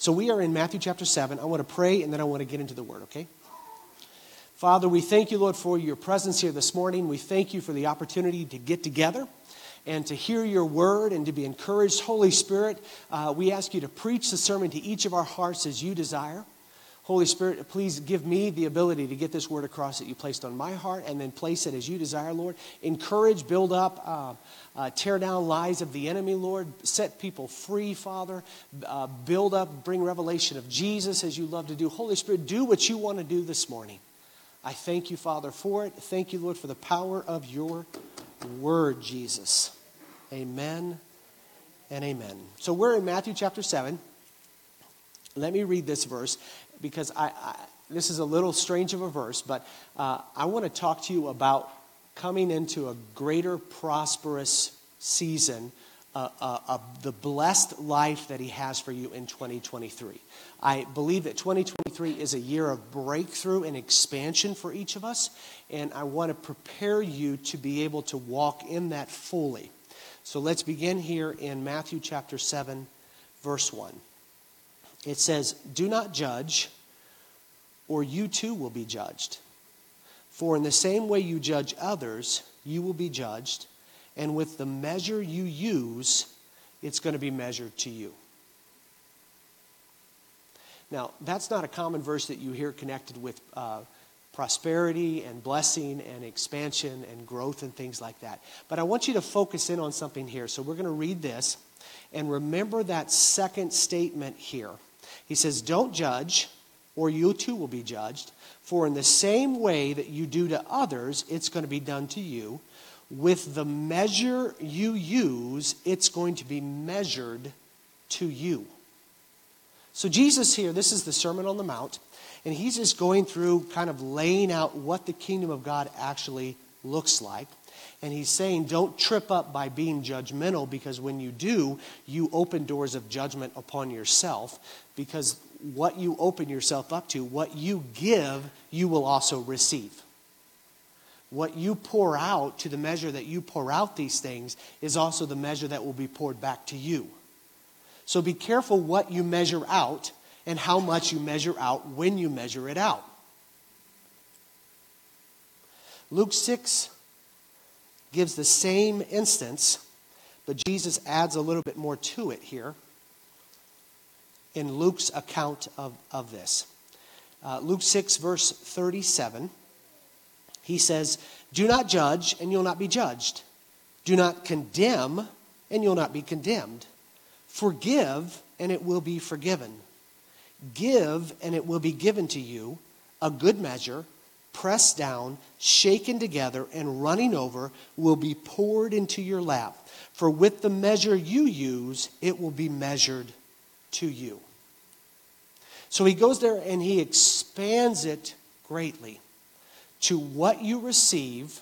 So we are in Matthew chapter 7. I want to pray and then I want to get into the word, okay? Father, we thank you, Lord, for your presence here this morning. We thank you for the opportunity to get together and to hear your word and to be encouraged. Holy Spirit, uh, we ask you to preach the sermon to each of our hearts as you desire. Holy Spirit, please give me the ability to get this word across that you placed on my heart and then place it as you desire, Lord. Encourage, build up, uh, uh, tear down lies of the enemy, Lord. Set people free, Father. Uh, build up, bring revelation of Jesus as you love to do. Holy Spirit, do what you want to do this morning. I thank you, Father, for it. Thank you, Lord, for the power of your word, Jesus. Amen and amen. So we're in Matthew chapter 7. Let me read this verse because I, I this is a little strange of a verse, but uh, I want to talk to you about coming into a greater prosperous season uh, uh, of the blessed life that He has for you in 2023. I believe that 2023 is a year of breakthrough and expansion for each of us, and I want to prepare you to be able to walk in that fully. So let's begin here in Matthew chapter 7, verse 1. It says, Do not judge, or you too will be judged. For in the same way you judge others, you will be judged, and with the measure you use, it's going to be measured to you. Now, that's not a common verse that you hear connected with uh, prosperity and blessing and expansion and growth and things like that. But I want you to focus in on something here. So we're going to read this and remember that second statement here. He says, Don't judge, or you too will be judged. For in the same way that you do to others, it's going to be done to you. With the measure you use, it's going to be measured to you. So, Jesus here, this is the Sermon on the Mount. And he's just going through, kind of laying out what the kingdom of God actually looks like. And he's saying, don't trip up by being judgmental because when you do, you open doors of judgment upon yourself because what you open yourself up to, what you give, you will also receive. What you pour out to the measure that you pour out these things is also the measure that will be poured back to you. So be careful what you measure out and how much you measure out when you measure it out. Luke 6 gives the same instance, but Jesus adds a little bit more to it here in Luke's account of, of this. Uh, Luke 6, verse 37, he says, Do not judge, and you'll not be judged. Do not condemn, and you'll not be condemned. Forgive, and it will be forgiven. Give, and it will be given to you, a good measure, pressed down, shaken together, and running over, will be poured into your lap. For with the measure you use, it will be measured to you. So he goes there and he expands it greatly. To what you receive,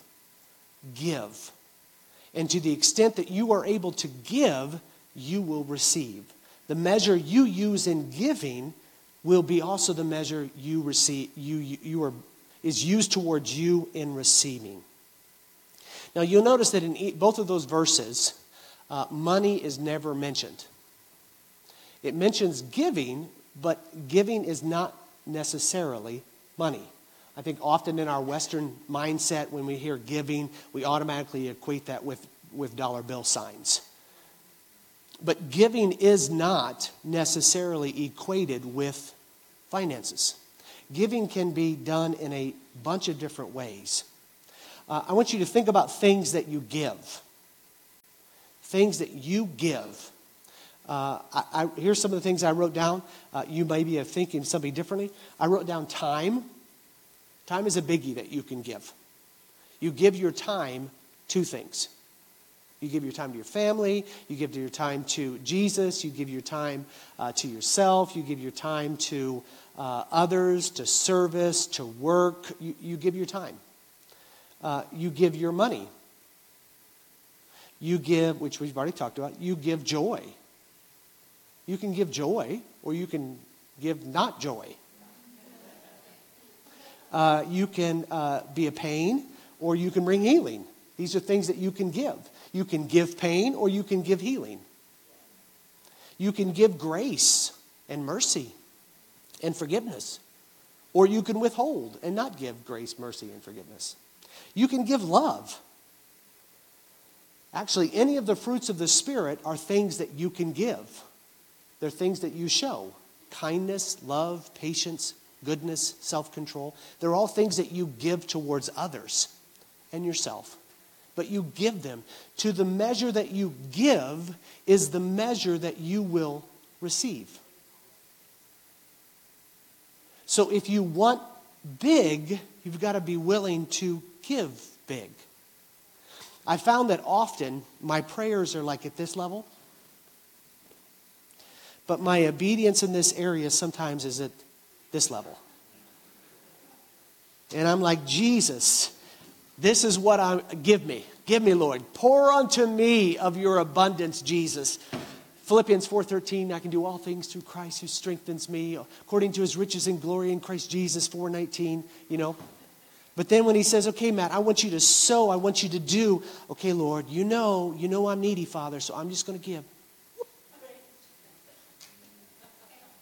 give. And to the extent that you are able to give, you will receive. The measure you use in giving will be also the measure you receive you, you, you are is used towards you in receiving. Now you'll notice that in both of those verses uh, money is never mentioned. It mentions giving but giving is not necessarily money. I think often in our western mindset when we hear giving we automatically equate that with, with dollar bill signs. But giving is not necessarily equated with finances. Giving can be done in a bunch of different ways. Uh, I want you to think about things that you give. Things that you give. Uh, I, I, here's some of the things I wrote down. Uh, you may be thinking something differently. I wrote down time. Time is a biggie that you can give. You give your time to things. You give your time to your family. You give your time to Jesus. You give your time uh, to yourself. You give your time to uh, others, to service, to work. You, you give your time. Uh, you give your money. You give, which we've already talked about, you give joy. You can give joy, or you can give not joy. Uh, you can uh, be a pain, or you can bring healing. These are things that you can give. You can give pain or you can give healing. You can give grace and mercy and forgiveness. Or you can withhold and not give grace, mercy, and forgiveness. You can give love. Actually, any of the fruits of the Spirit are things that you can give. They're things that you show kindness, love, patience, goodness, self control. They're all things that you give towards others and yourself. But you give them. To the measure that you give is the measure that you will receive. So if you want big, you've got to be willing to give big. I found that often my prayers are like at this level, but my obedience in this area sometimes is at this level. And I'm like, Jesus, this is what I give me. Give me, Lord. Pour unto me of your abundance, Jesus. Philippians 4:13, I can do all things through Christ who strengthens me, according to his riches and glory in Christ Jesus 4:19, you know. But then when he says, "Okay, Matt, I want you to sow, I want you to do." Okay, Lord, you know, you know I'm needy, Father, so I'm just going to give.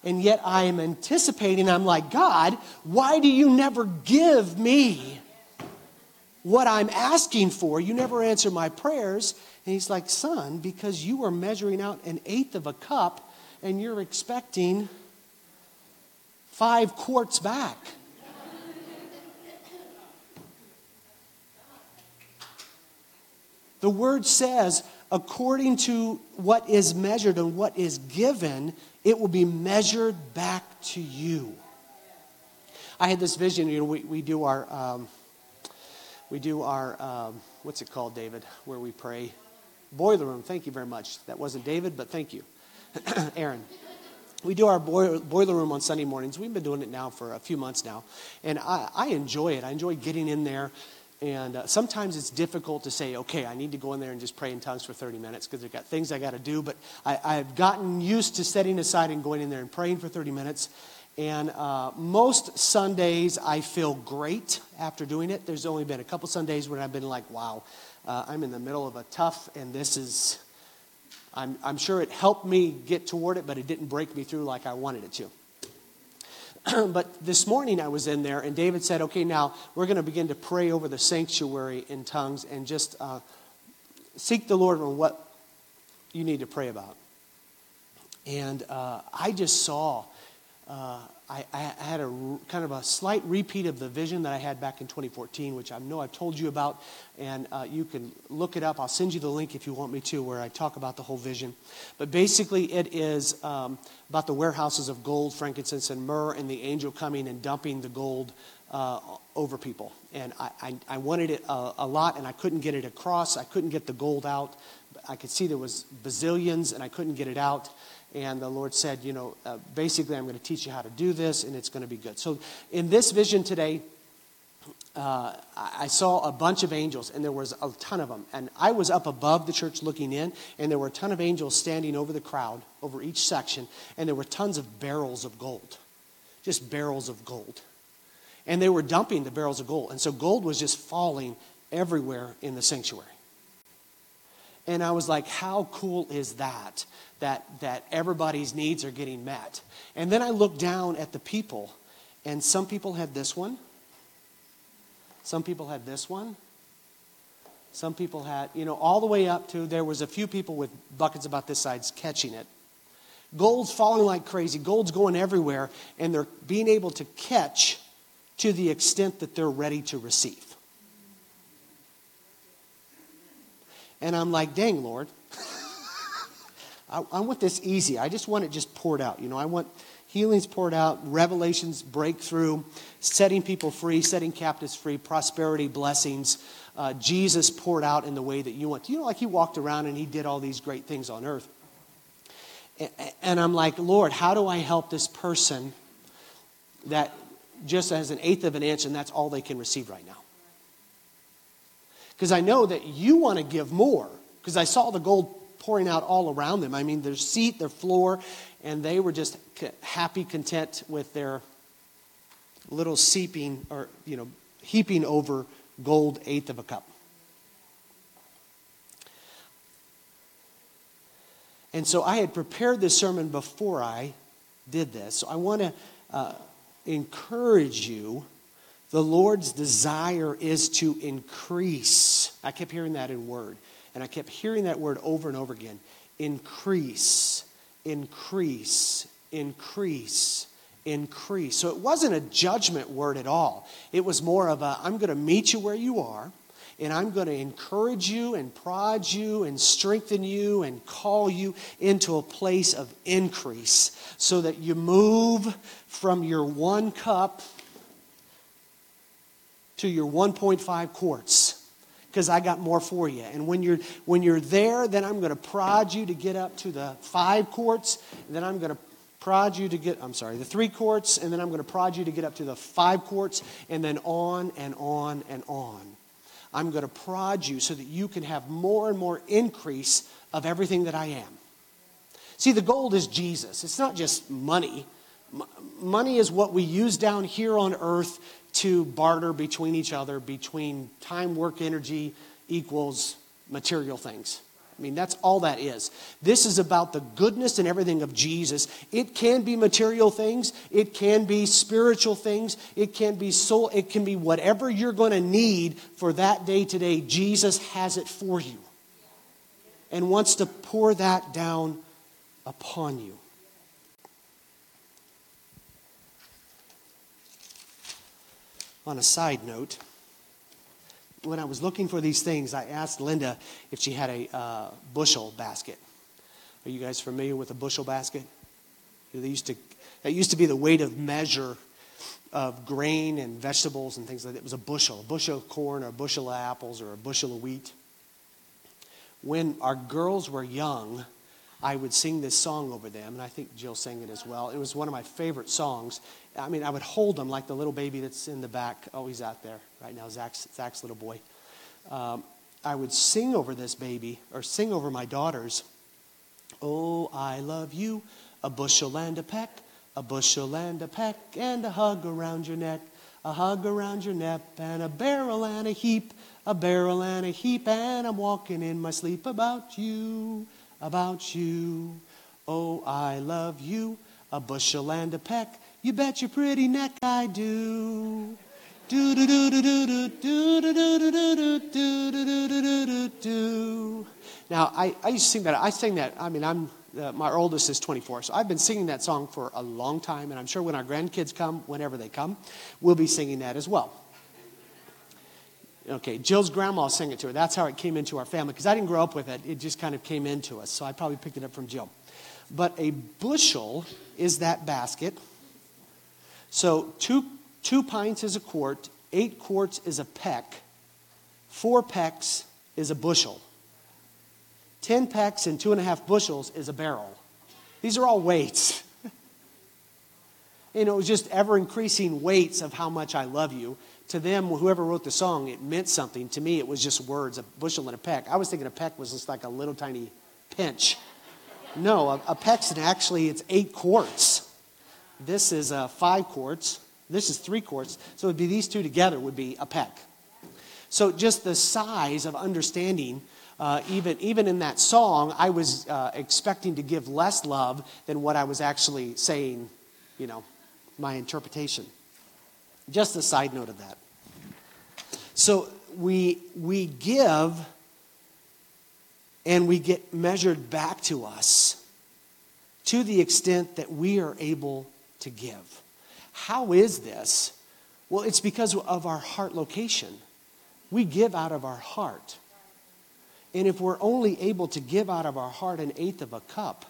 And yet I am anticipating, I'm like, God, why do you never give me what I'm asking for? You never answer my prayers. And he's like, Son, because you are measuring out an eighth of a cup and you're expecting five quarts back. the word says, according to what is measured and what is given, it will be measured back to you. I had this vision, you know, we, we do our, um, we do our, um, what's it called, David, where we pray Boiler room, thank you very much. That wasn't David, but thank you. Aaron. We do our boiler room on Sunday mornings. We've been doing it now for a few months now. And I, I enjoy it. I enjoy getting in there. And uh, sometimes it's difficult to say, okay, I need to go in there and just pray in tongues for 30 minutes because I've got things I got to do. But I, I've gotten used to setting aside and going in there and praying for 30 minutes. And uh, most Sundays, I feel great after doing it. There's only been a couple Sundays when I've been like, wow, uh, I'm in the middle of a tough, and this is, I'm, I'm sure it helped me get toward it, but it didn't break me through like I wanted it to. but this morning I was in there, and David said, Okay, now we're going to begin to pray over the sanctuary in tongues and just uh, seek the Lord on what you need to pray about. And uh, I just saw uh, I, I, had a kind of a slight repeat of the vision that I had back in 2014, which I know I've told you about, and uh, you can look it up. I'll send you the link if you want me to, where I talk about the whole vision. But basically, it is um, about the warehouses of gold, frankincense, and myrrh, and the angel coming and dumping the gold uh, over people. And I, I, I wanted it a, a lot, and I couldn't get it across. I couldn't get the gold out. I could see there was bazillions, and I couldn't get it out. And the Lord said, you know, uh, basically, I'm going to teach you how to do this, and it's going to be good. So, in this vision today, uh, I saw a bunch of angels, and there was a ton of them. And I was up above the church looking in, and there were a ton of angels standing over the crowd, over each section, and there were tons of barrels of gold, just barrels of gold. And they were dumping the barrels of gold. And so gold was just falling everywhere in the sanctuary. And I was like, how cool is that? That, that everybody's needs are getting met. And then I looked down at the people, and some people had this one. Some people had this one. Some people had, you know, all the way up to there was a few people with buckets about this size catching it. Gold's falling like crazy. Gold's going everywhere, and they're being able to catch to the extent that they're ready to receive. And I'm like, dang, Lord, I, I, want this easy. I just want it just poured out. You know, I want healings poured out, revelations, breakthrough, setting people free, setting captives free, prosperity, blessings, uh, Jesus poured out in the way that you want. You know, like he walked around and he did all these great things on earth. And, and I'm like, Lord, how do I help this person that just has an eighth of an inch and that's all they can receive right now? Because I know that you want to give more. Because I saw the gold pouring out all around them. I mean, their seat, their floor, and they were just happy, content with their little seeping or, you know, heaping over gold eighth of a cup. And so I had prepared this sermon before I did this. So I want to uh, encourage you. The Lord's desire is to increase. I kept hearing that in word, and I kept hearing that word over and over again increase, increase, increase, increase. So it wasn't a judgment word at all. It was more of a I'm going to meet you where you are and I'm going to encourage you and prod you and strengthen you and call you into a place of increase so that you move from your one cup to your 1.5 quarts because I got more for you. And when you're when you're there, then I'm going to prod you to get up to the 5 quarts, and then I'm going to prod you to get I'm sorry, the 3 quarts, and then I'm going to prod you to get up to the 5 quarts and then on and on and on. I'm going to prod you so that you can have more and more increase of everything that I am. See, the gold is Jesus. It's not just money. money is what we use down here on earth to barter between each other, between time, work, energy equals material things. I mean, that's all that is. This is about the goodness and everything of Jesus. It can be material things, it can be spiritual things, it can be soul, it can be whatever you're going to need for that day today. Jesus has it for you and wants to pour that down upon you. On a side note, when I was looking for these things, I asked Linda if she had a uh, bushel basket. Are you guys familiar with a bushel basket? They used to, that used to be the weight of measure of grain and vegetables and things like that. It was a bushel, a bushel of corn or a bushel of apples or a bushel of wheat. When our girls were young, I would sing this song over them, and I think Jill sang it as well. It was one of my favorite songs. I mean, I would hold them like the little baby that's in the back. Oh, he's out there right now, Zach's, Zach's little boy. Um, I would sing over this baby, or sing over my daughters. Oh, I love you, a bushel and a peck, a bushel and a peck, and a hug around your neck, a hug around your neck, and a barrel and a heap, a barrel and a heap, and I'm walking in my sleep about you about you. Oh, I love you, a bushel and a peck. You bet your pretty neck I do. Do do do do do do do do do do do do do do do do. Now I, I used to sing that. I sing that. I mean, I'm uh, my oldest is 24, so I've been singing that song for a long time, and I'm sure when our grandkids come, whenever they come, we'll be singing that as well. Okay, Jill's grandma sang it to her. That's how it came into our family. Because I didn't grow up with it, it just kind of came into us. So I probably picked it up from Jill. But a bushel is that basket. So two, two pints is a quart, eight quarts is a peck, four pecks is a bushel, ten pecks and two and a half bushels is a barrel. These are all weights. you know, it was just ever increasing weights of how much I love you to them, whoever wrote the song, it meant something. To me, it was just words, a bushel and a peck. I was thinking a peck was just like a little tiny pinch. No, a, a peck's actually, it's eight quarts. This is uh, five quarts. This is three quarts. So it would be these two together would be a peck. So just the size of understanding, uh, even, even in that song, I was uh, expecting to give less love than what I was actually saying, you know, my interpretation. Just a side note of that. So we, we give and we get measured back to us to the extent that we are able to give. How is this? Well, it's because of our heart location. We give out of our heart. And if we're only able to give out of our heart an eighth of a cup,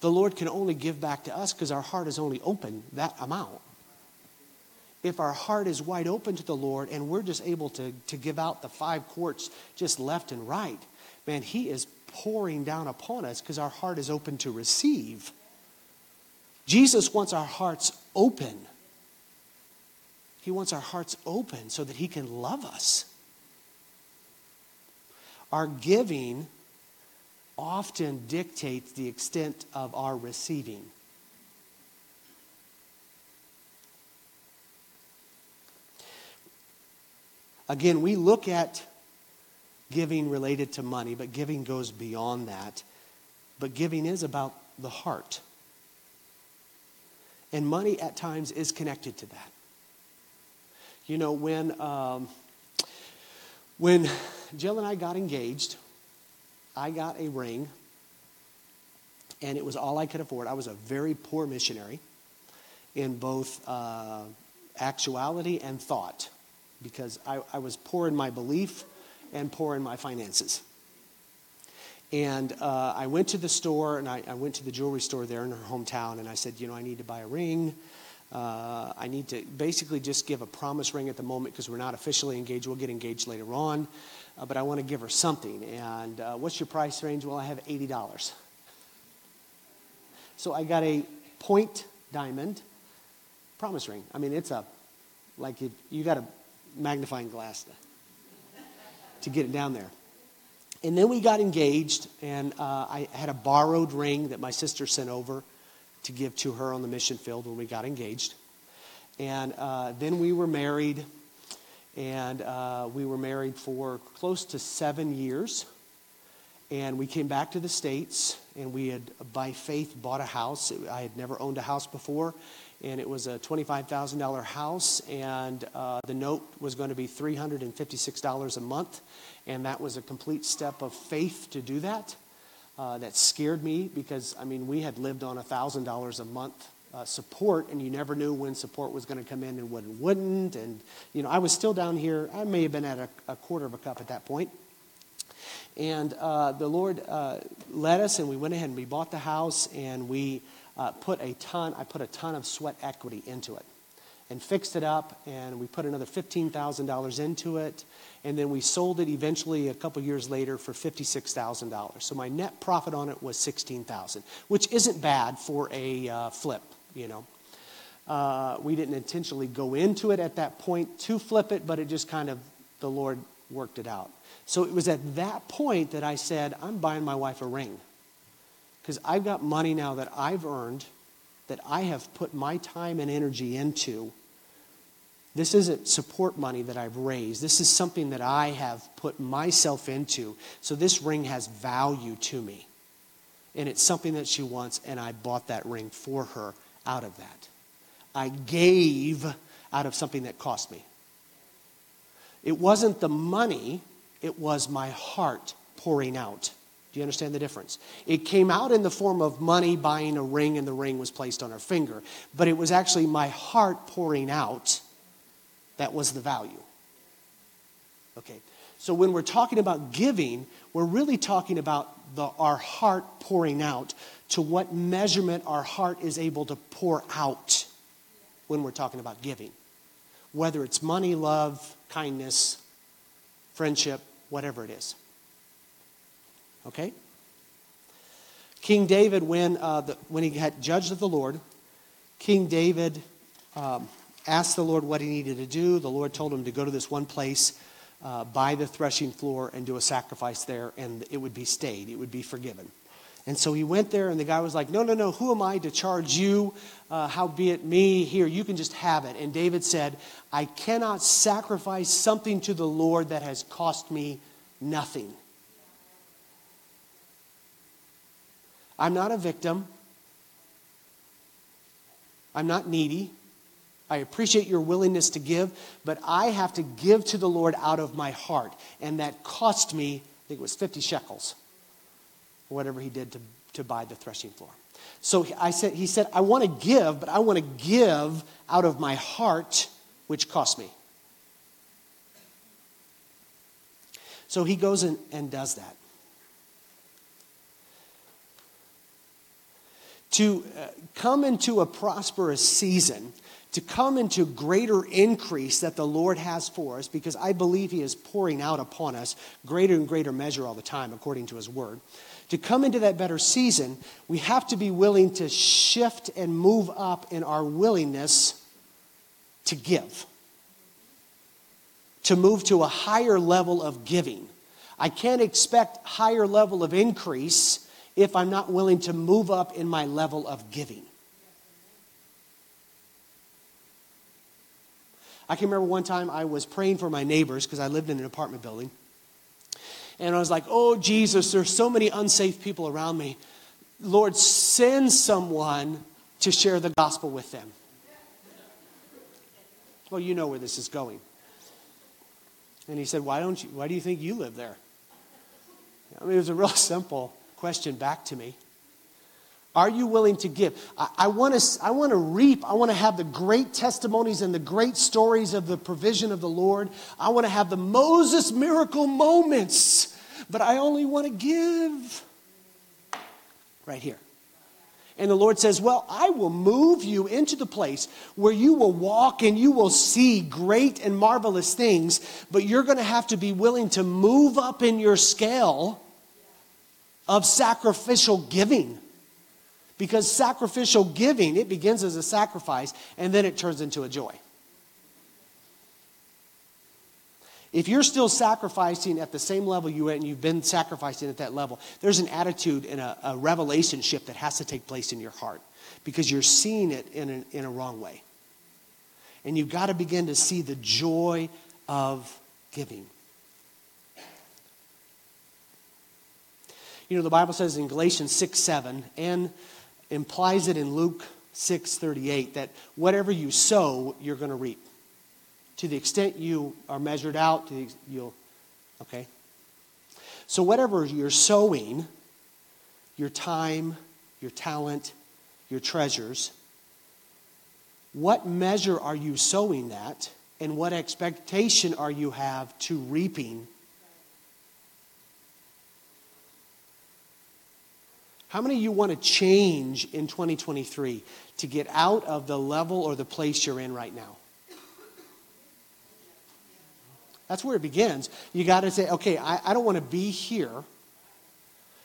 the Lord can only give back to us because our heart is only open that amount if our heart is wide open to the Lord and we're just able to, to give out the five quarts just left and right, man, He is pouring down upon us because our heart is open to receive. Jesus wants our hearts open. He wants our hearts open so that He can love us. Our giving often dictates the extent of our receiving. Again, we look at giving related to money, but giving goes beyond that. But giving is about the heart. And money at times is connected to that. You know, when, um, when Jill and I got engaged, I got a ring, and it was all I could afford. I was a very poor missionary in both uh, actuality and thought because I, I was poor in my belief and poor in my finances. And uh, I went to the store and I, I, went to the jewelry store there in her hometown and I said, you know, I need to buy a ring. Uh, I need to basically just give a promise ring at the moment because we're not officially engaged. We'll get engaged later on. Uh, but I want to give her something. And uh, what's your price range? Well, I have $80. So I got a point diamond promise ring. I mean, it's a, like, you got a magnifying glass to, to get it down there. And then we got engaged, and uh, I had a borrowed ring that my sister sent over to give to her on the mission field when we got engaged. And uh, then we were married, and uh, we were married for close to seven years. And we came back to the States, and we had, by faith, bought a house. I had never owned a house before, and it was a $25,000 house, and uh, the note was going to be $356 a month, and that was a complete step of faith to do that. Uh, that scared me because, I mean, we had lived on $1,000 a month uh, support, and you never knew when support was going to come in and when it wouldn't. And, you know, I was still down here. I may have been at a, a quarter of a cup at that point. And uh, the Lord uh, led us, and we went ahead and we bought the house, and we uh, put a ton, I put a ton of sweat equity into it and fixed it up, and we put another $15,000 into it, and then we sold it eventually a couple years later for $56,000. So my net profit on it was $16,000, which isn't bad for a uh, flip, you know. Uh, we didn't intentionally go into it at that point to flip it, but it just kind of, the Lord worked it out. So it was at that point that I said, I'm buying my wife a ring because I've got money now that I've earned, that I have put my time and energy into. This isn't support money that I've raised. This is something that I have put myself into. So this ring has value to me. And it's something that she wants, and I bought that ring for her out of that. I gave out of something that cost me. It wasn't the money, it was my heart pouring out. Do you understand the difference? It came out in the form of money buying a ring, and the ring was placed on her finger. But it was actually my heart pouring out that was the value. Okay, so when we're talking about giving, we're really talking about the, our heart pouring out to what measurement our heart is able to pour out when we're talking about giving. Whether it's money, love, kindness, friendship, whatever it is. Okay? King David, when, uh, the, when he had judged of the Lord, King David um, asked the Lord what he needed to do. The Lord told him to go to this one place uh, by the threshing floor and do a sacrifice there, and it would be stayed, it would be forgiven. And so he went there, and the guy was like, No, no, no, who am I to charge you? Uh, how be it me? Here, you can just have it. And David said, I cannot sacrifice something to the Lord that has cost me nothing. I'm not a victim. I'm not needy. I appreciate your willingness to give, but I have to give to the Lord out of my heart. And that cost me, I think it was 50 shekels, whatever he did to, to buy the threshing floor. So I said, he said, I want to give, but I want to give out of my heart, which cost me. So he goes and, and does that. To uh, come into a prosperous season, to come into greater increase that the Lord has for us, because I believe He is pouring out upon us greater and greater measure all the time, according to His Word. To come into that better season, we have to be willing to shift and move up in our willingness to give, to move to a higher level of giving. I can't expect higher level of increase if I'm not willing to move up in my level of giving. I can remember one time I was praying for my neighbors because I lived in an apartment building. And I was like, oh, Jesus, there's so many unsafe people around me. Lord, send someone to share the gospel with them. Well, you know where this is going. And he said, Why, don't you, why do you think you live there? I mean, it was a real simple question back to me. Are you willing to give? I, I want to I want to reap. I want to have the great testimonies and the great stories of the provision of the Lord. I want to have the Moses miracle moments, but I only want to give right here. And the Lord says, Well, I will move you into the place where you will walk and you will see great and marvelous things, but you're going to have to be willing to move up in your scale of sacrificial giving. Because sacrificial giving, it begins as a sacrifice and then it turns into a joy. If you're still sacrificing at the same level you went and you've been sacrificing at that level, there's an attitude and a, a relationship that has to take place in your heart because you're seeing it in in a wrong way. And you've got to begin to see the joy of giving. You know, the Bible says in Galatians 6 7 and implies it in Luke 6 38 that whatever you sow, you're going to reap to the extent you are measured out, the, you'll, okay? So, whatever you're sowing, your time, your talent, your treasures, what measure are you sowing that, and what expectation are you have to reaping? How many of you want to change in 2023 to get out of the level or the place you're in right now? That's where it begins. You got to say, okay, I, I don't want to be here.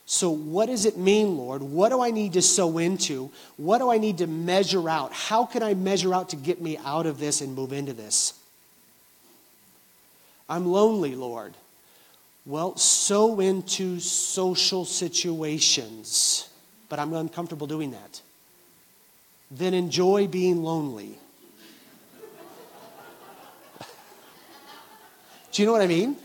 So, what does it mean, Lord? What do I need to sow into? What do I need to measure out? How can I measure out to get me out of this and move into this? I'm lonely, Lord. Well, sow into social situations, but I'm uncomfortable doing that. Then enjoy being lonely. Do you know what I mean?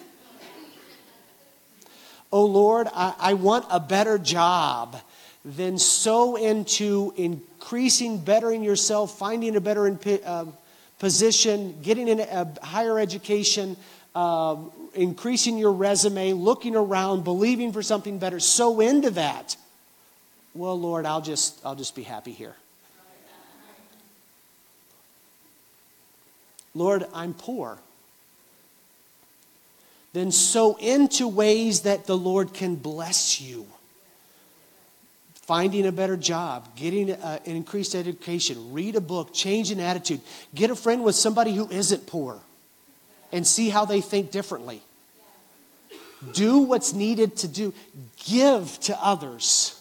Oh Lord, I, I want a better job. Then sow into increasing, bettering yourself, finding a better in, uh, position, getting in a higher education, uh, increasing your resume, looking around, believing for something better. Sow into that. Well, Lord, I'll just, I'll just be happy here. Lord, I'm poor then sow into ways that the Lord can bless you. Finding a better job, getting an increased education, read a book, change an attitude, get a friend with somebody who isn't poor and see how they think differently. Do what's needed to do, give to others.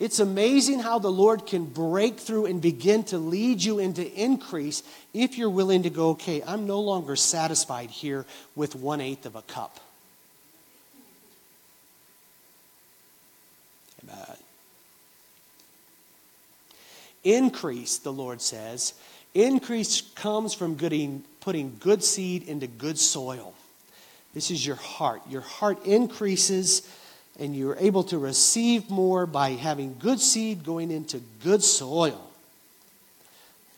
It's amazing how the Lord can break through and begin to lead you into increase if you're willing to go, okay, I'm no longer satisfied here with one eighth of a cup. Amen. Increase, the Lord says, increase comes from gooding, putting good seed into good soil. This is your heart. Your heart increases and you're able to receive more by having good seed going into good soil.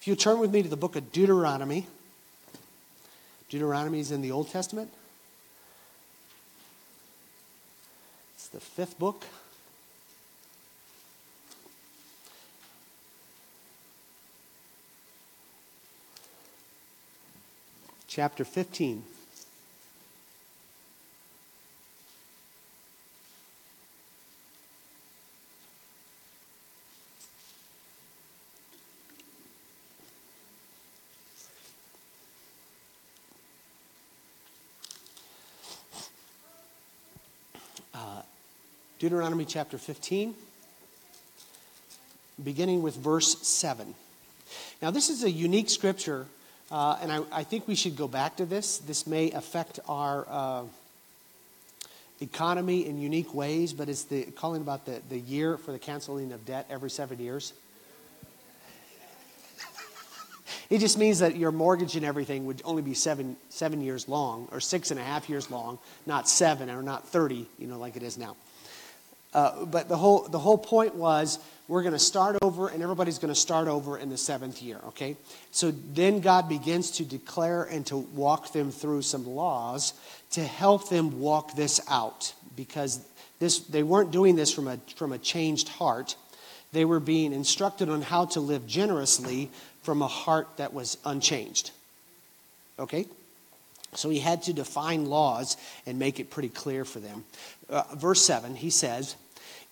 If you turn with me to the book of Deuteronomy, Deuteronomy is in the Old Testament. It's the fifth book. Chapter 15. Deuteronomy chapter 15, beginning with verse 7. Now, this is a unique scripture, uh, and I, I, think we should go back to this. This may affect our uh, economy in unique ways, but it's the calling about the, the year for the canceling of debt every seven years. It just means that your mortgage and everything would only be seven, seven years long, or six and a half years long, not seven or not 30, you know, like it is now. Uh, but the whole, the whole point was we're going to start over, and everybody's going to start over in the seventh year, okay? So then God begins to declare and to walk them through some laws to help them walk this out because this, they weren't doing this from a, from a changed heart. They were being instructed on how to live generously from a heart that was unchanged. Okay? So he had to define laws and make it pretty clear for them. Uh, verse 7, he says,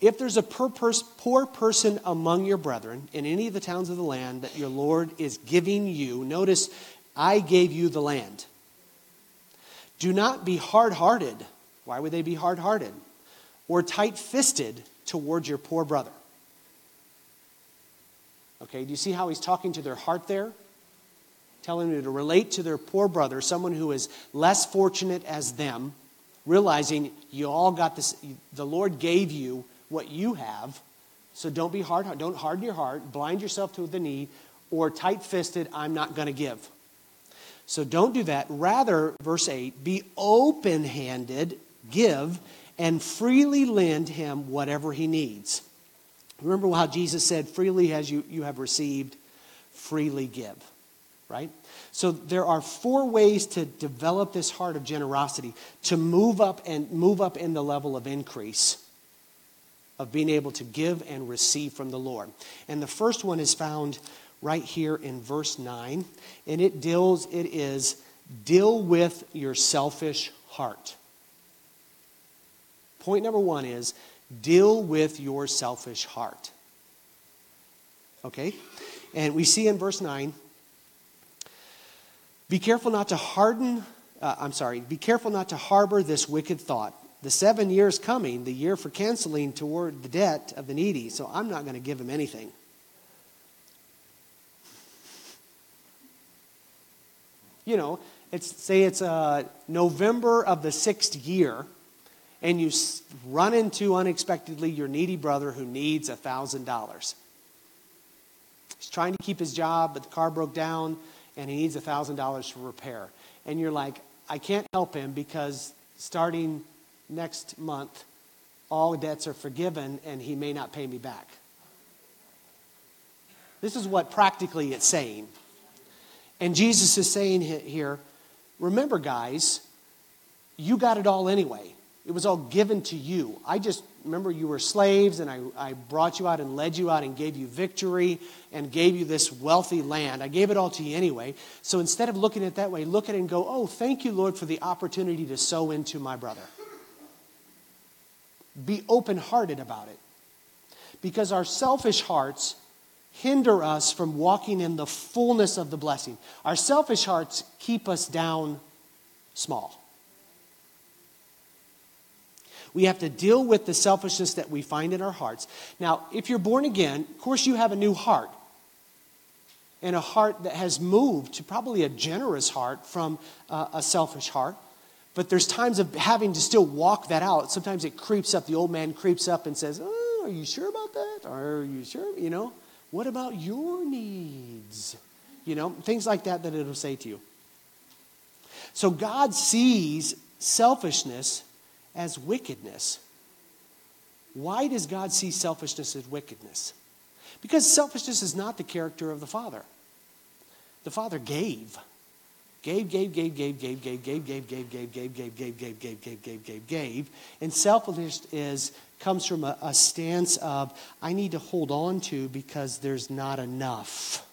If there's a poor person among your brethren in any of the towns of the land that your Lord is giving you, notice, I gave you the land. Do not be hard hearted. Why would they be hard hearted? Or tight fisted towards your poor brother. Okay, do you see how he's talking to their heart there? Telling them to relate to their poor brother, someone who is less fortunate as them, realizing you all got this, the Lord gave you what you have, so don't be hard, don't harden your heart, blind yourself to the need, or tight fisted, I'm not going to give. So don't do that. Rather, verse 8, be open handed, give, and freely lend him whatever he needs. Remember how Jesus said, freely as you, you have received, freely give right? So there are four ways to develop this heart of generosity, to move up and move up in the level of increase of being able to give and receive from the Lord. And the first one is found right here in verse 9, and it deals it is deal with your selfish heart. Point number 1 is deal with your selfish heart. Okay? And we see in verse 9 be careful not to harden, uh, I'm sorry, be careful not to harbor this wicked thought. The seven years coming, the year for canceling toward the debt of the needy, so I'm not going to give him anything. You know, it's say it's uh, November of the sixth year, and you run into unexpectedly your needy brother who needs a thousand dollars. He's trying to keep his job, but the car broke down and he needs $1,000 for repair. And you're like, I can't help him because starting next month, all debts are forgiven and he may not pay me back. This is what practically it's saying. And Jesus is saying here, remember, guys, you got it all anyway. It was all given to you. I just remember you were slaves, and I, I brought you out and led you out and gave you victory and gave you this wealthy land. I gave it all to you anyway. So instead of looking at it that way, look at it and go, oh, thank you, Lord, for the opportunity to sow into my brother. Be open hearted about it. Because our selfish hearts hinder us from walking in the fullness of the blessing. Our selfish hearts keep us down small. We have to deal with the selfishness that we find in our hearts. Now, if you're born again, of course, you have a new heart. And a heart that has moved to probably a generous heart from uh, a selfish heart. But there's times of having to still walk that out. Sometimes it creeps up, the old man creeps up and says, oh, Are you sure about that? Are you sure? You know, what about your needs? You know, things like that that it'll say to you. So God sees selfishness as wickedness. Why does God see selfishness as wickedness? Because selfishness is not the character of the Father. The Father gave. Gave, gave, gave, gave, gave, gave, gave, gave, gave, gave, gave, gave, gave, gave, gave, gave, gave, gave, gave. And selfishness is comes from a stance of I need to hold on to because there's not enough.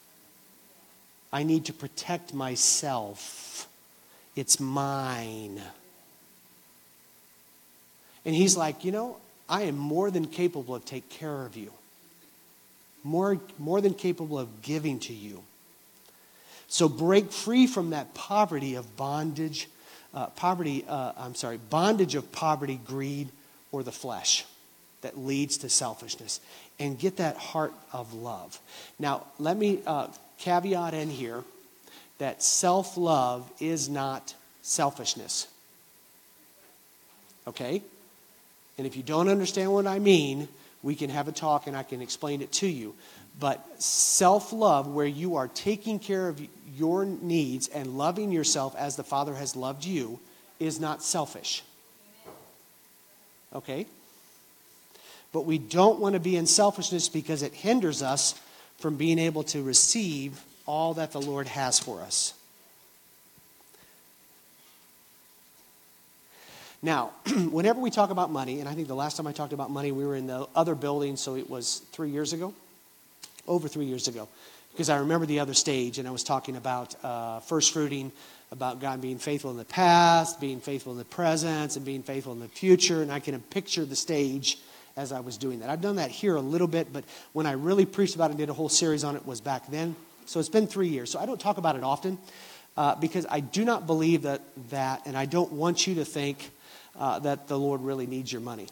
I need to protect myself. It's mine. And he's like, you know, I am more than capable of take care of you. More, more than capable of giving to you. So break free from that poverty of bondage, uh, poverty, uh, I'm sorry, bondage of poverty, greed, or the flesh that leads to selfishness. And get that heart of love. Now, let me uh, caveat in here that self love is not selfishness. Okay? And if you don't understand what I mean, we can have a talk and I can explain it to you. But self love, where you are taking care of your needs and loving yourself as the Father has loved you, is not selfish. Okay? But we don't want to be in selfishness because it hinders us from being able to receive all that the Lord has for us. Now, whenever we talk about money, and I think the last time I talked about money, we were in the other building, so it was three years ago, over three years ago, because I remember the other stage, and I was talking about uh, first fruiting, about God being faithful in the past, being faithful in the present, and being faithful in the future, and I can picture the stage as I was doing that. I've done that here a little bit, but when I really preached about it and did a whole series on it was back then. So it's been three years. So I don't talk about it often uh, because I do not believe that, that, and I don't want you to think uh, that the Lord really needs your money.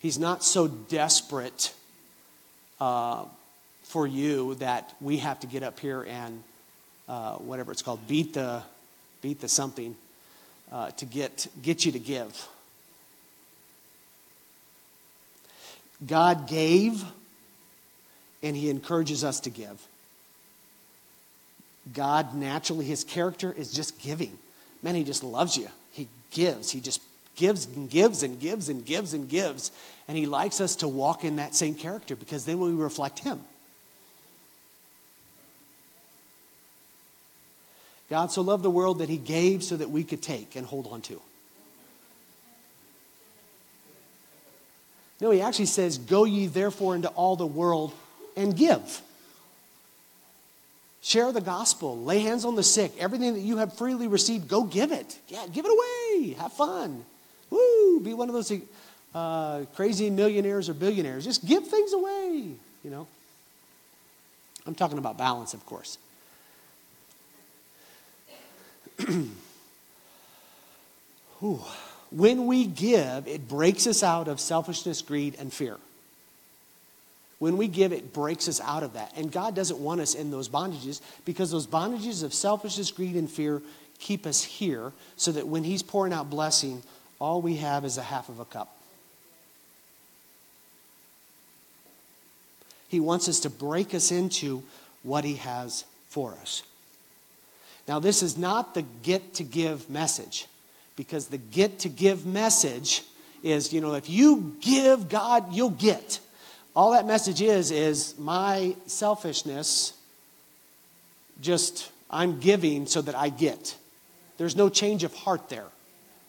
He's not so desperate uh, for you that we have to get up here and uh, whatever it's called, beat the beat the something uh, to get get you to give. God gave, and He encourages us to give. God naturally, His character is just giving. Man, He just loves you. He gives. He just gives and gives and gives and gives and gives. And He likes us to walk in that same character because then we reflect Him. God so loved the world that He gave so that we could take and hold on to. No, He actually says, Go ye therefore into all the world and give. Share the gospel. Lay hands on the sick. Everything that you have freely received, go give it. Yeah, give it away. Have fun. Woo! Be one of those uh, crazy millionaires or billionaires. Just give things away, you know. I'm talking about balance, of course. when we give, it breaks us out of selfishness, greed, and fear. When we give, it breaks us out of that. And God doesn't want us in those bondages because those bondages of selfishness, greed, and fear keep us here so that when He's pouring out blessing, all we have is a half of a cup. He wants us to break us into what He has for us. Now, this is not the get to give message because the get to give message is, you know, if you give, God, you'll get. All that message is, is my selfishness, just I'm giving so that I get. There's no change of heart there.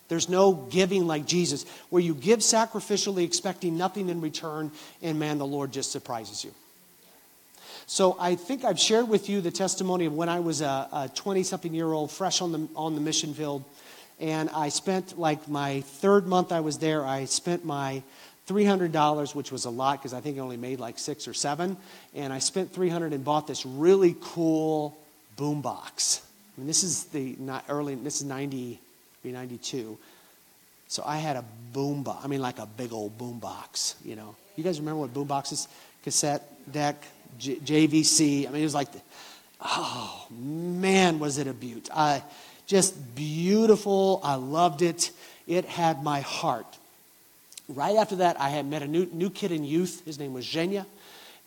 There's no giving like Jesus, where you give sacrificially, expecting nothing in return, and man, the Lord just surprises you. So I think I've shared with you the testimony of when I was a 20 something year old, fresh on the, on the mission field. And I spent like my third month I was there, I spent my $300, which was a lot because I think I only made like six or seven. And I spent 300 and bought this really cool boom box. I mean, this is the not early, this is 90, 92. So I had a boom box. I mean, like a big old boom box, you know. You guys remember what boom boxes? Cassette deck, J- JVC. I mean, it was like, the, oh man, was it a beaut. I, just beautiful. I loved it. It had my heart. Right after that, I had met a new, new kid in youth. His name was Zhenya.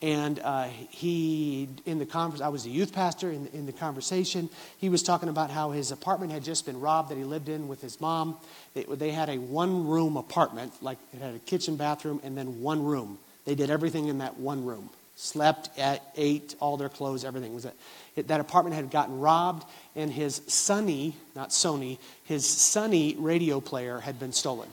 And uh, he, in the conference, I was a youth pastor. In, in the conversation, he was talking about how his apartment had just been robbed that he lived in with his mom. They, they had a one room apartment, like it had a kitchen, bathroom, and then one room. They did everything in that one room. Slept, at, ate, all their clothes, everything was it. That apartment had gotten robbed, and his Sony, not Sony, his Sony radio player had been stolen.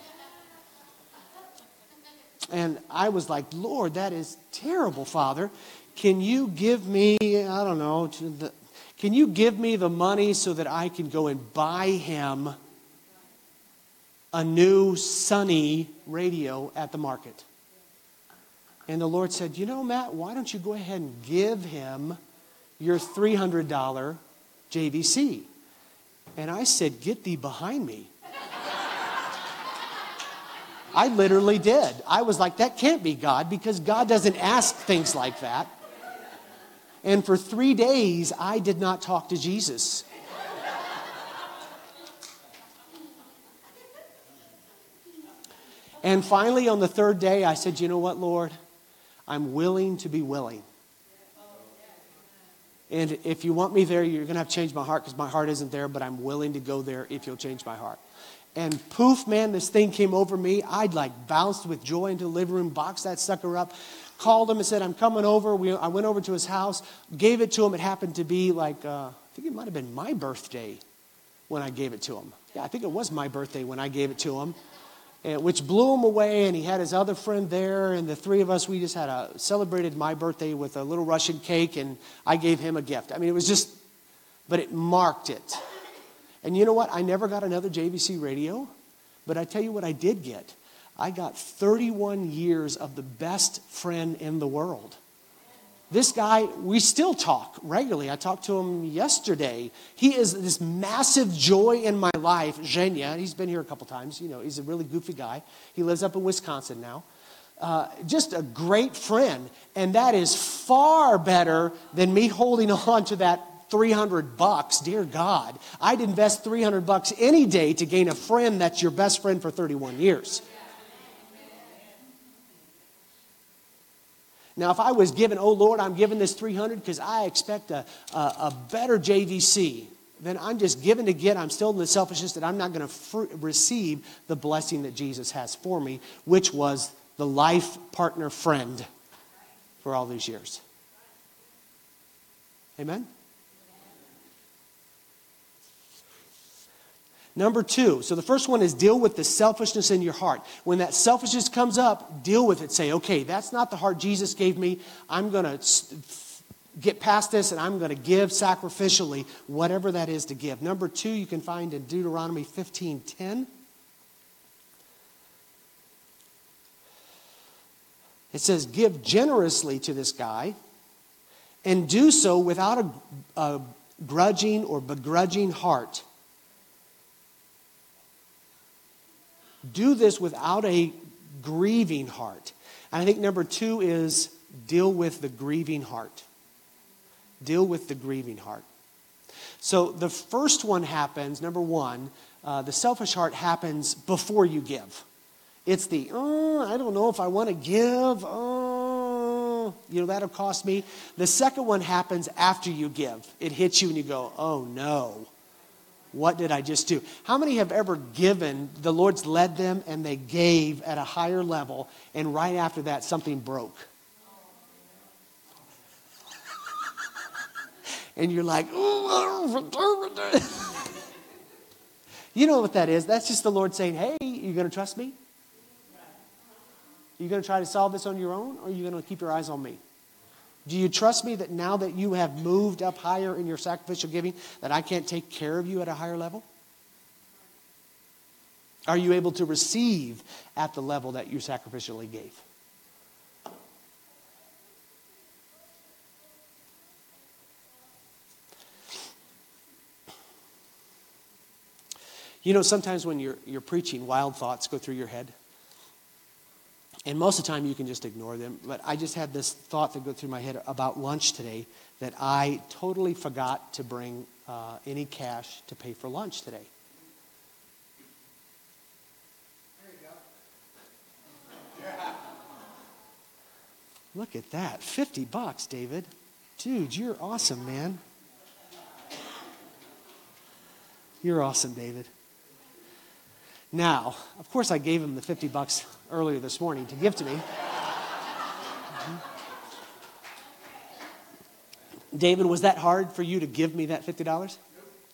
And I was like, Lord, that is terrible, Father. Can you give me, I don't know, the, can you give me the money so that I can go and buy him a new Sony radio at the market? And the Lord said, You know, Matt, why don't you go ahead and give him your $300 JVC? And I said, Get thee behind me. I literally did. I was like, that can't be God because God doesn't ask things like that. And for three days, I did not talk to Jesus. And finally, on the third day, I said, You know what, Lord? I'm willing to be willing. And if you want me there, you're going to have to change my heart because my heart isn't there, but I'm willing to go there if you'll change my heart. And poof, man, this thing came over me. I'd like bounced with joy into the living room, boxed that sucker up, called him and said, I'm coming over. We, I went over to his house, gave it to him. It happened to be like, uh, I think it might have been my birthday when I gave it to him. Yeah, I think it was my birthday when I gave it to him, and, which blew him away. And he had his other friend there, and the three of us, we just had a celebrated my birthday with a little Russian cake, and I gave him a gift. I mean, it was just, but it marked it. And you know what? I never got another JVC radio, but I tell you what I did get. I got 31 years of the best friend in the world. This guy, we still talk regularly. I talked to him yesterday. He is this massive joy in my life. Zhenya, he's been here a couple times. You know, he's a really goofy guy. He lives up in Wisconsin now. Uh, just a great friend. And that is far better than me holding on to that 300 bucks. Dear God, I'd invest 300 bucks any day to gain a friend that's your best friend for 31 years. Now, if I was given, oh Lord, I'm giving this 300 because I expect a, a, a, better JVC, then I'm just given to get. I'm still in the selfishness that I'm not going to fr- receive the blessing that Jesus has for me, which was the life partner friend for all these years. Amen? Number two, so the first one is deal with the selfishness in your heart. When that selfishness comes up, deal with it. Say, okay, that's not the heart Jesus gave me. I'm going to get past this and I'm going to give sacrificially whatever that is to give. Number two, you can find in Deuteronomy 15 10. It says, Give generously to this guy and do so without a, a grudging or begrudging heart Do this without a grieving heart. And I think number two is deal with the grieving heart. Deal with the grieving heart. So the first one happens, number one, uh, the selfish heart happens before you give. It's the, oh, I don't know if I want to give. Oh, you know, that'll cost me. The second one happens after you give. It hits you and you go, oh no. What did I just do? How many have ever given, the Lord's led them and they gave at a higher level, and right after that, something broke? and you're like, you know what that is? That's just the Lord saying, hey, you going to trust me? Are you going to try to solve this on your own, or are you going to keep your eyes on me? Do you trust me that now that you have moved up higher in your sacrificial giving, that I can't take care of you at a higher level? Are you able to receive at the level that you sacrificially gave? You know, sometimes when you're, you're preaching, wild thoughts go through your head. And most of the time you can just ignore them. But I just had this thought that go through my head about lunch today that I totally forgot to bring uh, any cash to pay for lunch today. There you go. Look at that. 50 bucks, David. Dude, you're awesome, man. You're awesome, David. Now, of course, I gave him the 50 bucks earlier this morning to give to me. Mm-hmm. David, was that hard for you to give me that $50? Nope.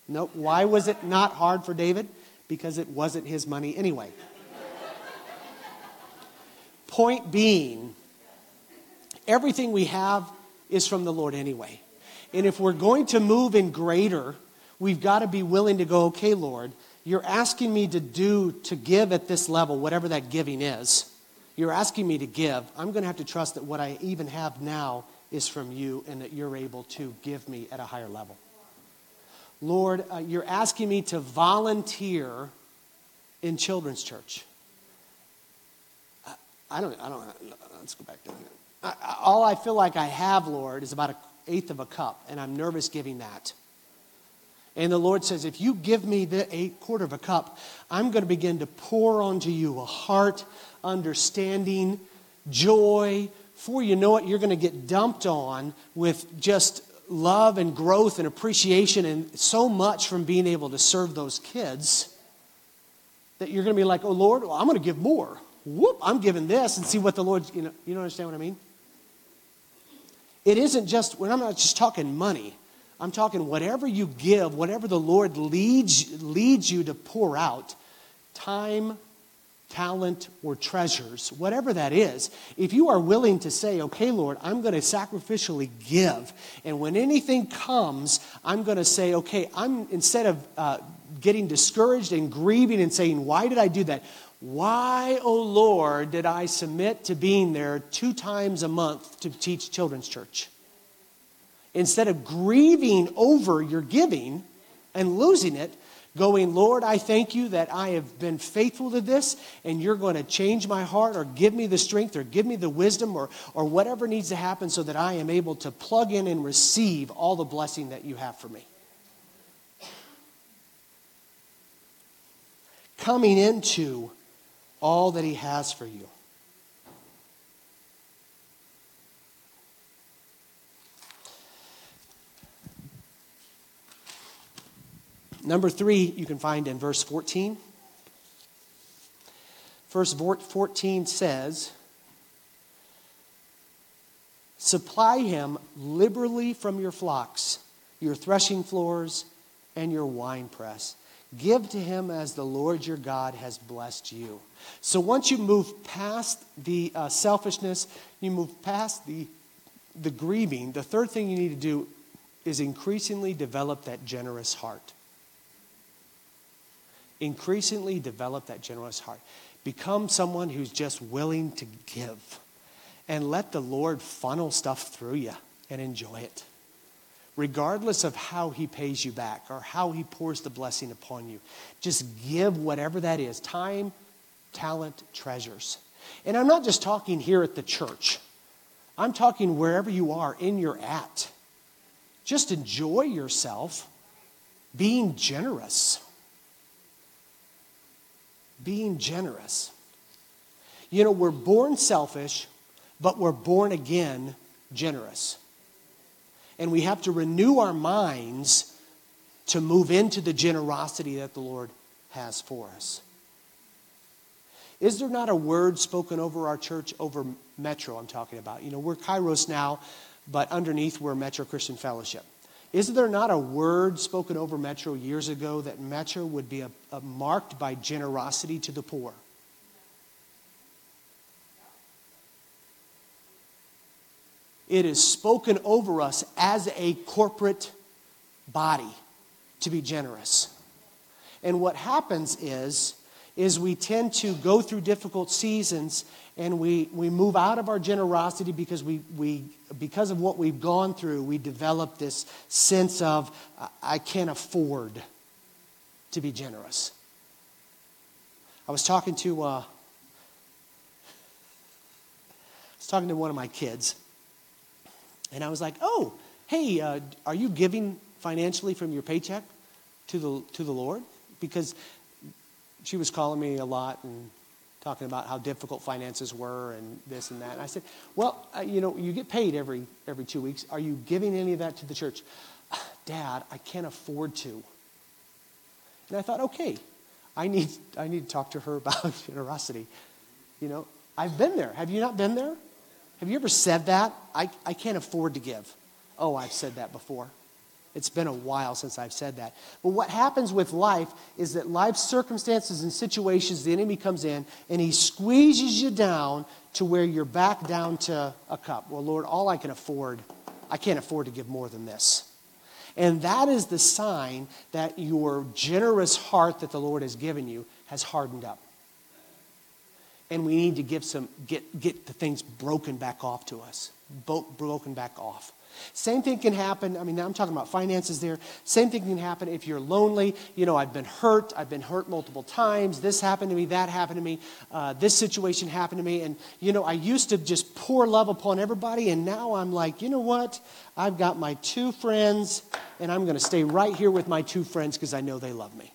nope. Why was it not hard for David? Because it wasn't his money anyway. Point being, everything we have is from the Lord anyway. And if we're going to move in greater, we've got to be willing to go, okay, Lord, you're asking me to do, to give at this level, whatever that giving is. You're asking me to give. I'm going to have to trust that what I even have now is from you and that you're able to give me at a higher level. Lord, uh, you're asking me to volunteer in children's church. I, I don't, I don't, let's go back down all I feel like I have, Lord, is about an eighth of a cup, and I'm nervous giving that. And the Lord says, if you give me the eight quarter of a cup, I'm going to begin to pour onto you a heart, understanding, joy. For you know what, you're going to get dumped on with just love and growth and appreciation and so much from being able to serve those kids that you're going to be like, oh, Lord, well, I'm going to give more. Whoop, I'm giving this and see what the Lord, you know, you don't understand what I mean? It isn't just, when I'm not just talking money, I'm talking whatever you give, whatever the Lord leads, leads you to pour out, time, talent, or treasures, whatever that is, if you are willing to say, okay, Lord, I'm going to sacrificially give, and when anything comes, I'm going to say, okay, I'm instead of uh, getting discouraged and grieving and saying, why did I do that? Why, oh Lord, did I submit to being there two times a month to teach children's church? Instead of grieving over your giving and losing it, going, Lord, I thank you that I have been faithful to this, and you're going to change my heart or give me the strength or give me the wisdom or, or whatever needs to happen so that I am able to plug in and receive all the blessing that you have for me. Coming into all that He has for you. Number three, you can find in verse 14. Verse 14 says, Supply him liberally from your flocks, your threshing floors, and your winepress. Give to him as the Lord your God has blessed you. So once you move past the uh, selfishness, you move past the, the grieving, the third thing you need to do is increasingly develop that generous heart increasingly develop that generous heart. Become someone who's just willing to give and let the Lord funnel stuff through you and enjoy it. Regardless of how he pays you back or how he pours the blessing upon you, just give whatever that is time, talent, treasures. And I'm not just talking here at the church, I'm talking wherever you are in your at. Just enjoy yourself being generous being generous. You know, we're born selfish, but we're born again generous. And we have to renew our minds to move into the generosity that the Lord has for us. Is there not a word spoken over our church, over Metro, I'm talking about? You know, we're Kairos now, but underneath we're Metro Christian Fellowship. Is there not a word spoken over Metro years ago that Metro would be a, a marked by generosity to the poor? It is spoken over us as a corporate body to be generous. And what happens is, is we tend to go through difficult seasons and we, we move out of our generosity because we, we because of what we've gone through, we develop this sense of, I can't afford to be generous. I was talking to, uh, I was talking to one of my kids, and I was like, oh, hey, uh, are you giving financially from your paycheck to the, to the Lord? Because she was calling me a lot and talking about how difficult finances were and this and that. And I said, well, uh, you know, you get paid every, every two weeks. Are you giving any of that to the church? Dad, I can't afford to. And I thought, okay, I need, I need to talk to her about generosity. You know, I've been there. Have you not been there? Have you ever said that? I, I can't afford to give. Oh, I've said that before. It's been a while since I've said that. But what happens with life is that life's circumstances and situations, the enemy comes in and he squeezes you down to where you're back down to a cup. Well, Lord, all I can afford, I can't afford to give more than this. And that is the sign that your generous heart that the Lord has given you has hardened up. And we need to give some, get, get the things broken back off to us, broken back off. Same thing can happen. I mean, I'm talking about finances there. Same thing can happen if you're lonely. You know, I've been hurt. I've been hurt multiple times. This happened to me. That happened to me. Uh, this situation happened to me. And, you know, I used to just pour love upon everybody. And now I'm like, you know what? I've got my two friends, and I'm going to stay right here with my two friends because I know they love me.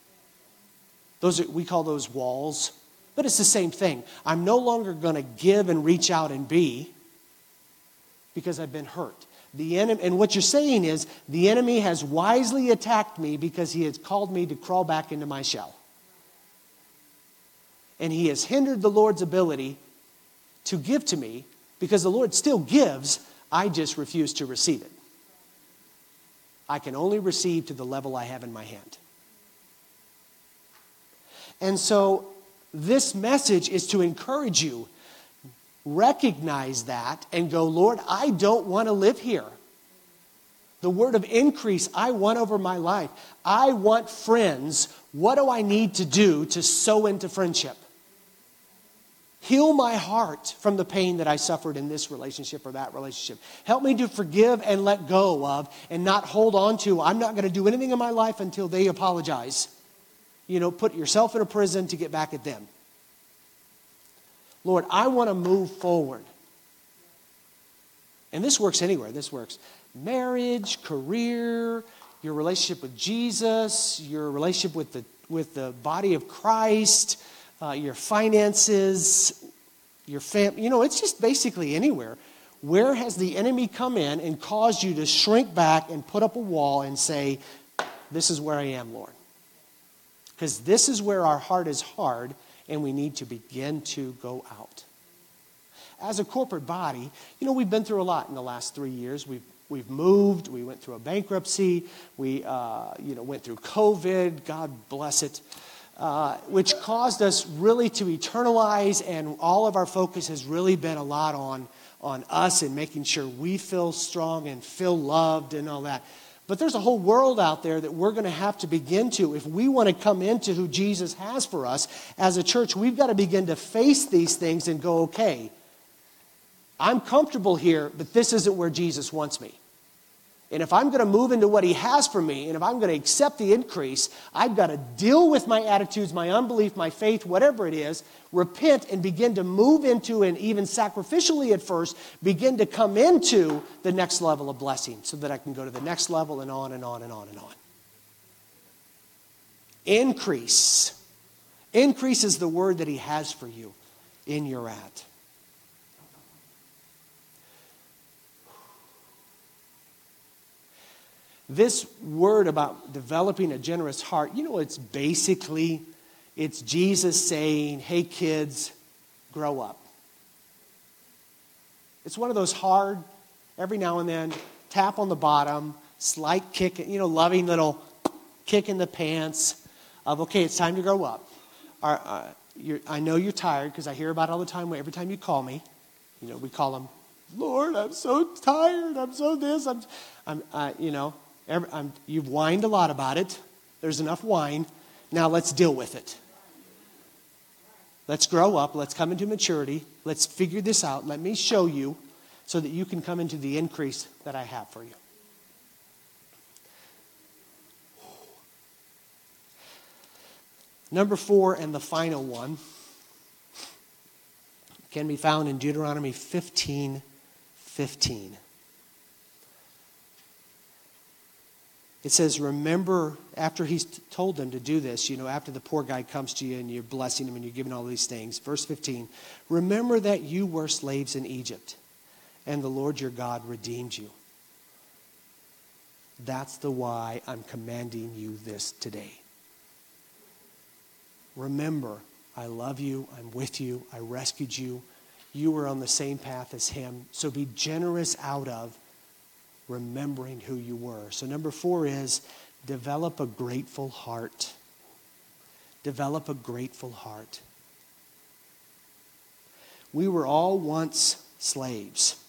Those are, we call those walls. But it's the same thing. I'm no longer going to give and reach out and be because I've been hurt. The enemy, and what you're saying is the enemy has wisely attacked me because he has called me to crawl back into my shell. and he has hindered the Lord's ability to give to me because the Lord still gives, I just refuse to receive it. I can only receive to the level I have in my hand. And so, this message is to encourage you recognize that and go, Lord, I don't want to live here. The word of increase I want over my life. I want friends. What do I need to do to sow into friendship? Heal my heart from the pain that I suffered in this relationship or that relationship. Help me to forgive and let go of and not hold on to. I'm not going to do anything in my life until they apologize. You know, put yourself in a prison to get back at them. Lord, I want to move forward. And this works anywhere. This works marriage, career, your relationship with Jesus, your relationship with the, with the body of Christ, uh, your finances, your family. You know, it's just basically anywhere. Where has the enemy come in and caused you to shrink back and put up a wall and say, This is where I am, Lord? Because this is where our heart is hard and we need to begin to go out. As a corporate body, you know, we've been through a lot in the last three years. We've, we've moved, we went through a bankruptcy, we, uh, you know, went through COVID, God bless it, uh, which caused us really to eternalize, and all of our focus has really been a lot on, on us and making sure we feel strong and feel loved and all that. But there's a whole world out there that we're going to have to begin to. If we want to come into who Jesus has for us as a church, we've got to begin to face these things and go, okay, I'm comfortable here, but this isn't where Jesus wants me. And if I'm going to move into what he has for me, and if I'm going to accept the increase, I've got to deal with my attitudes, my unbelief, my faith, whatever it is, repent and begin to move into, and even sacrificially at first, begin to come into the next level of blessing so that I can go to the next level and on and on and on and on. Increase. Increase is the word that he has for you in your at. This word about developing a generous heart, you know, it's basically it's Jesus saying, "Hey kids, grow up." It's one of those hard every now and then tap on the bottom, slight kick, you know, loving little kick in the pants of, okay, it's time to grow up. uh, I know you're tired because I hear about it all the time every time you call me. You know, we call them, Lord, I'm so tired. I'm so this. I'm, I'm uh, you know, Every, you've whined a lot about it. There's enough wine. Now let's deal with it. Let's grow up. Let's come into maturity. Let's figure this out. Let me show you so that you can come into the increase that I have for you. Number four, and the final one, can be found in Deuteronomy 15 15. It says, Remember, after he's told them to do this, you know, after the poor guy comes to you and you're blessing him and you're giving all these things. Verse 15, remember that you were slaves in Egypt and the Lord your God redeemed you. That's the why I'm commanding you this today. Remember, I love you, I'm with you, I rescued you. You were on the same path as him. So be generous out of remembering who you were. So, number four is develop a grateful heart. Develop a grateful heart. We were all once slaves,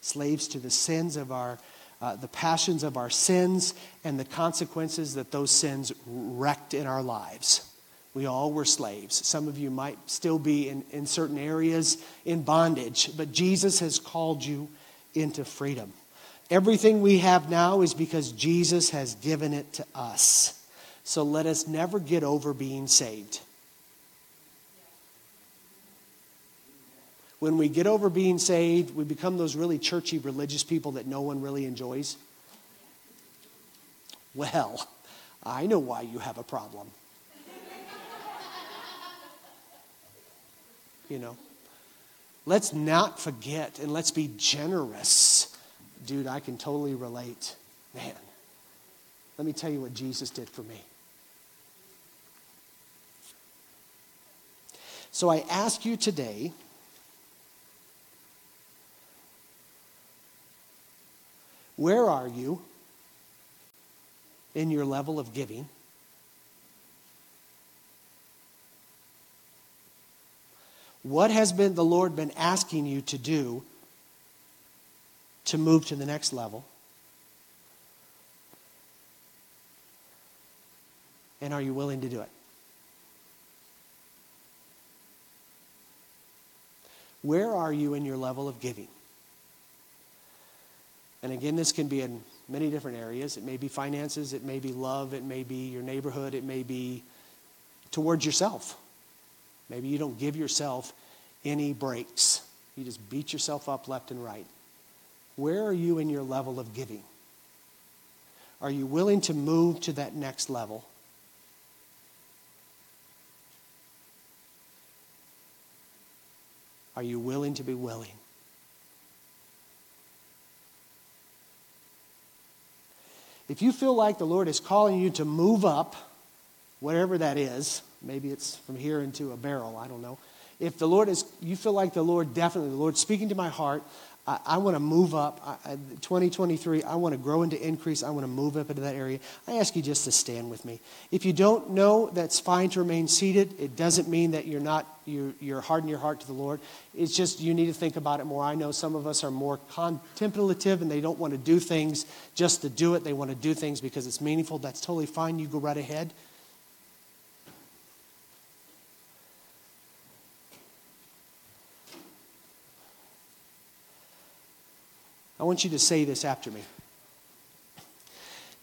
slaves to the sins of our, uh, the passions of our sins and the consequences that those sins wrecked in our lives. We all were slaves. Some of you might still be in, in certain areas in bondage, but Jesus has called you into freedom. Everything we have now is because Jesus has given it to us. So let us never get over being saved. When we get over being saved, we become those really churchy religious people that no one really enjoys. Well, I know why you have a problem. you know, let's not forget and let's be generous dude, I can totally relate. Man, let me tell you what Jesus did for me. So I ask you today where are you in your level of giving? What has been the Lord been asking you to do to move to the next level? And are you willing to do it? Where are you in your level of giving? And again, this can be in many different areas. It may be finances, it may be love, it may be your neighborhood, it may be towards yourself. Maybe you don't give yourself any breaks. You just beat yourself up left and right. Where are you in your level of giving? Are you willing to move to that next level? Are you willing to be willing? If you feel like the Lord is calling you to move up, whatever that is, maybe it's from here into a barrel, I don't know. If the Lord is, you feel like the Lord definitely, the Lord speaking to my heart, I, I want to move up. I, I, 2023, I want to grow into increase. I want to move up into that area. I ask you just to stand with me. If you don't know, that's fine to remain seated. It doesn't mean that you're not, you're, you're hardening your heart to the Lord. It's just you need to think about it more. I know some of us are more contemplative and they don't want to do things just to do it. They want to do things because it's meaningful. That's totally fine. You go right ahead. I want you to say this after me.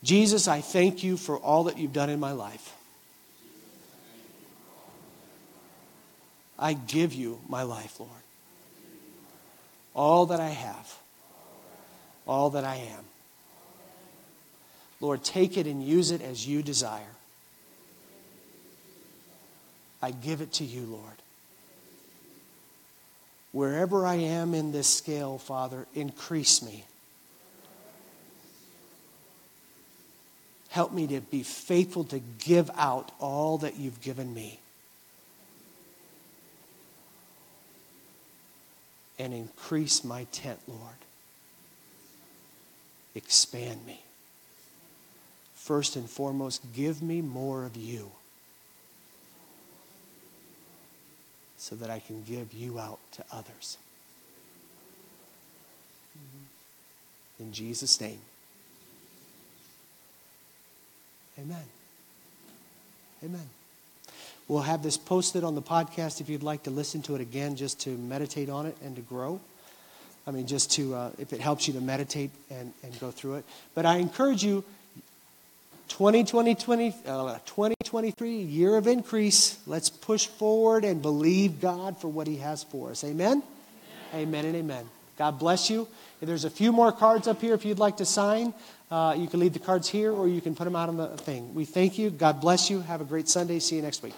Jesus, I thank you for all that you've done in my life. I give you my life, Lord. All that I have, all that I am. Lord, take it and use it as you desire. I give it to you, Lord. Wherever I am in this scale, Father, increase me. Help me to be faithful to give out all that you've given me. And increase my tent, Lord. Expand me. First and foremost, give me more of you. So that I can give you out to others. In Jesus' name. Amen. Amen. We'll have this posted on the podcast if you'd like to listen to it again, just to meditate on it and to grow. I mean, just to, uh, if it helps you to meditate and, and go through it. But I encourage you, 2020, 20, uh, 2023, year of increase. Let's push forward and believe God for what He has for us. Amen? Amen, amen and amen. God bless you. There's a few more cards up here if you'd like to sign. Uh, you can leave the cards here or you can put them out on the thing. We thank you. God bless you. Have a great Sunday. See you next week.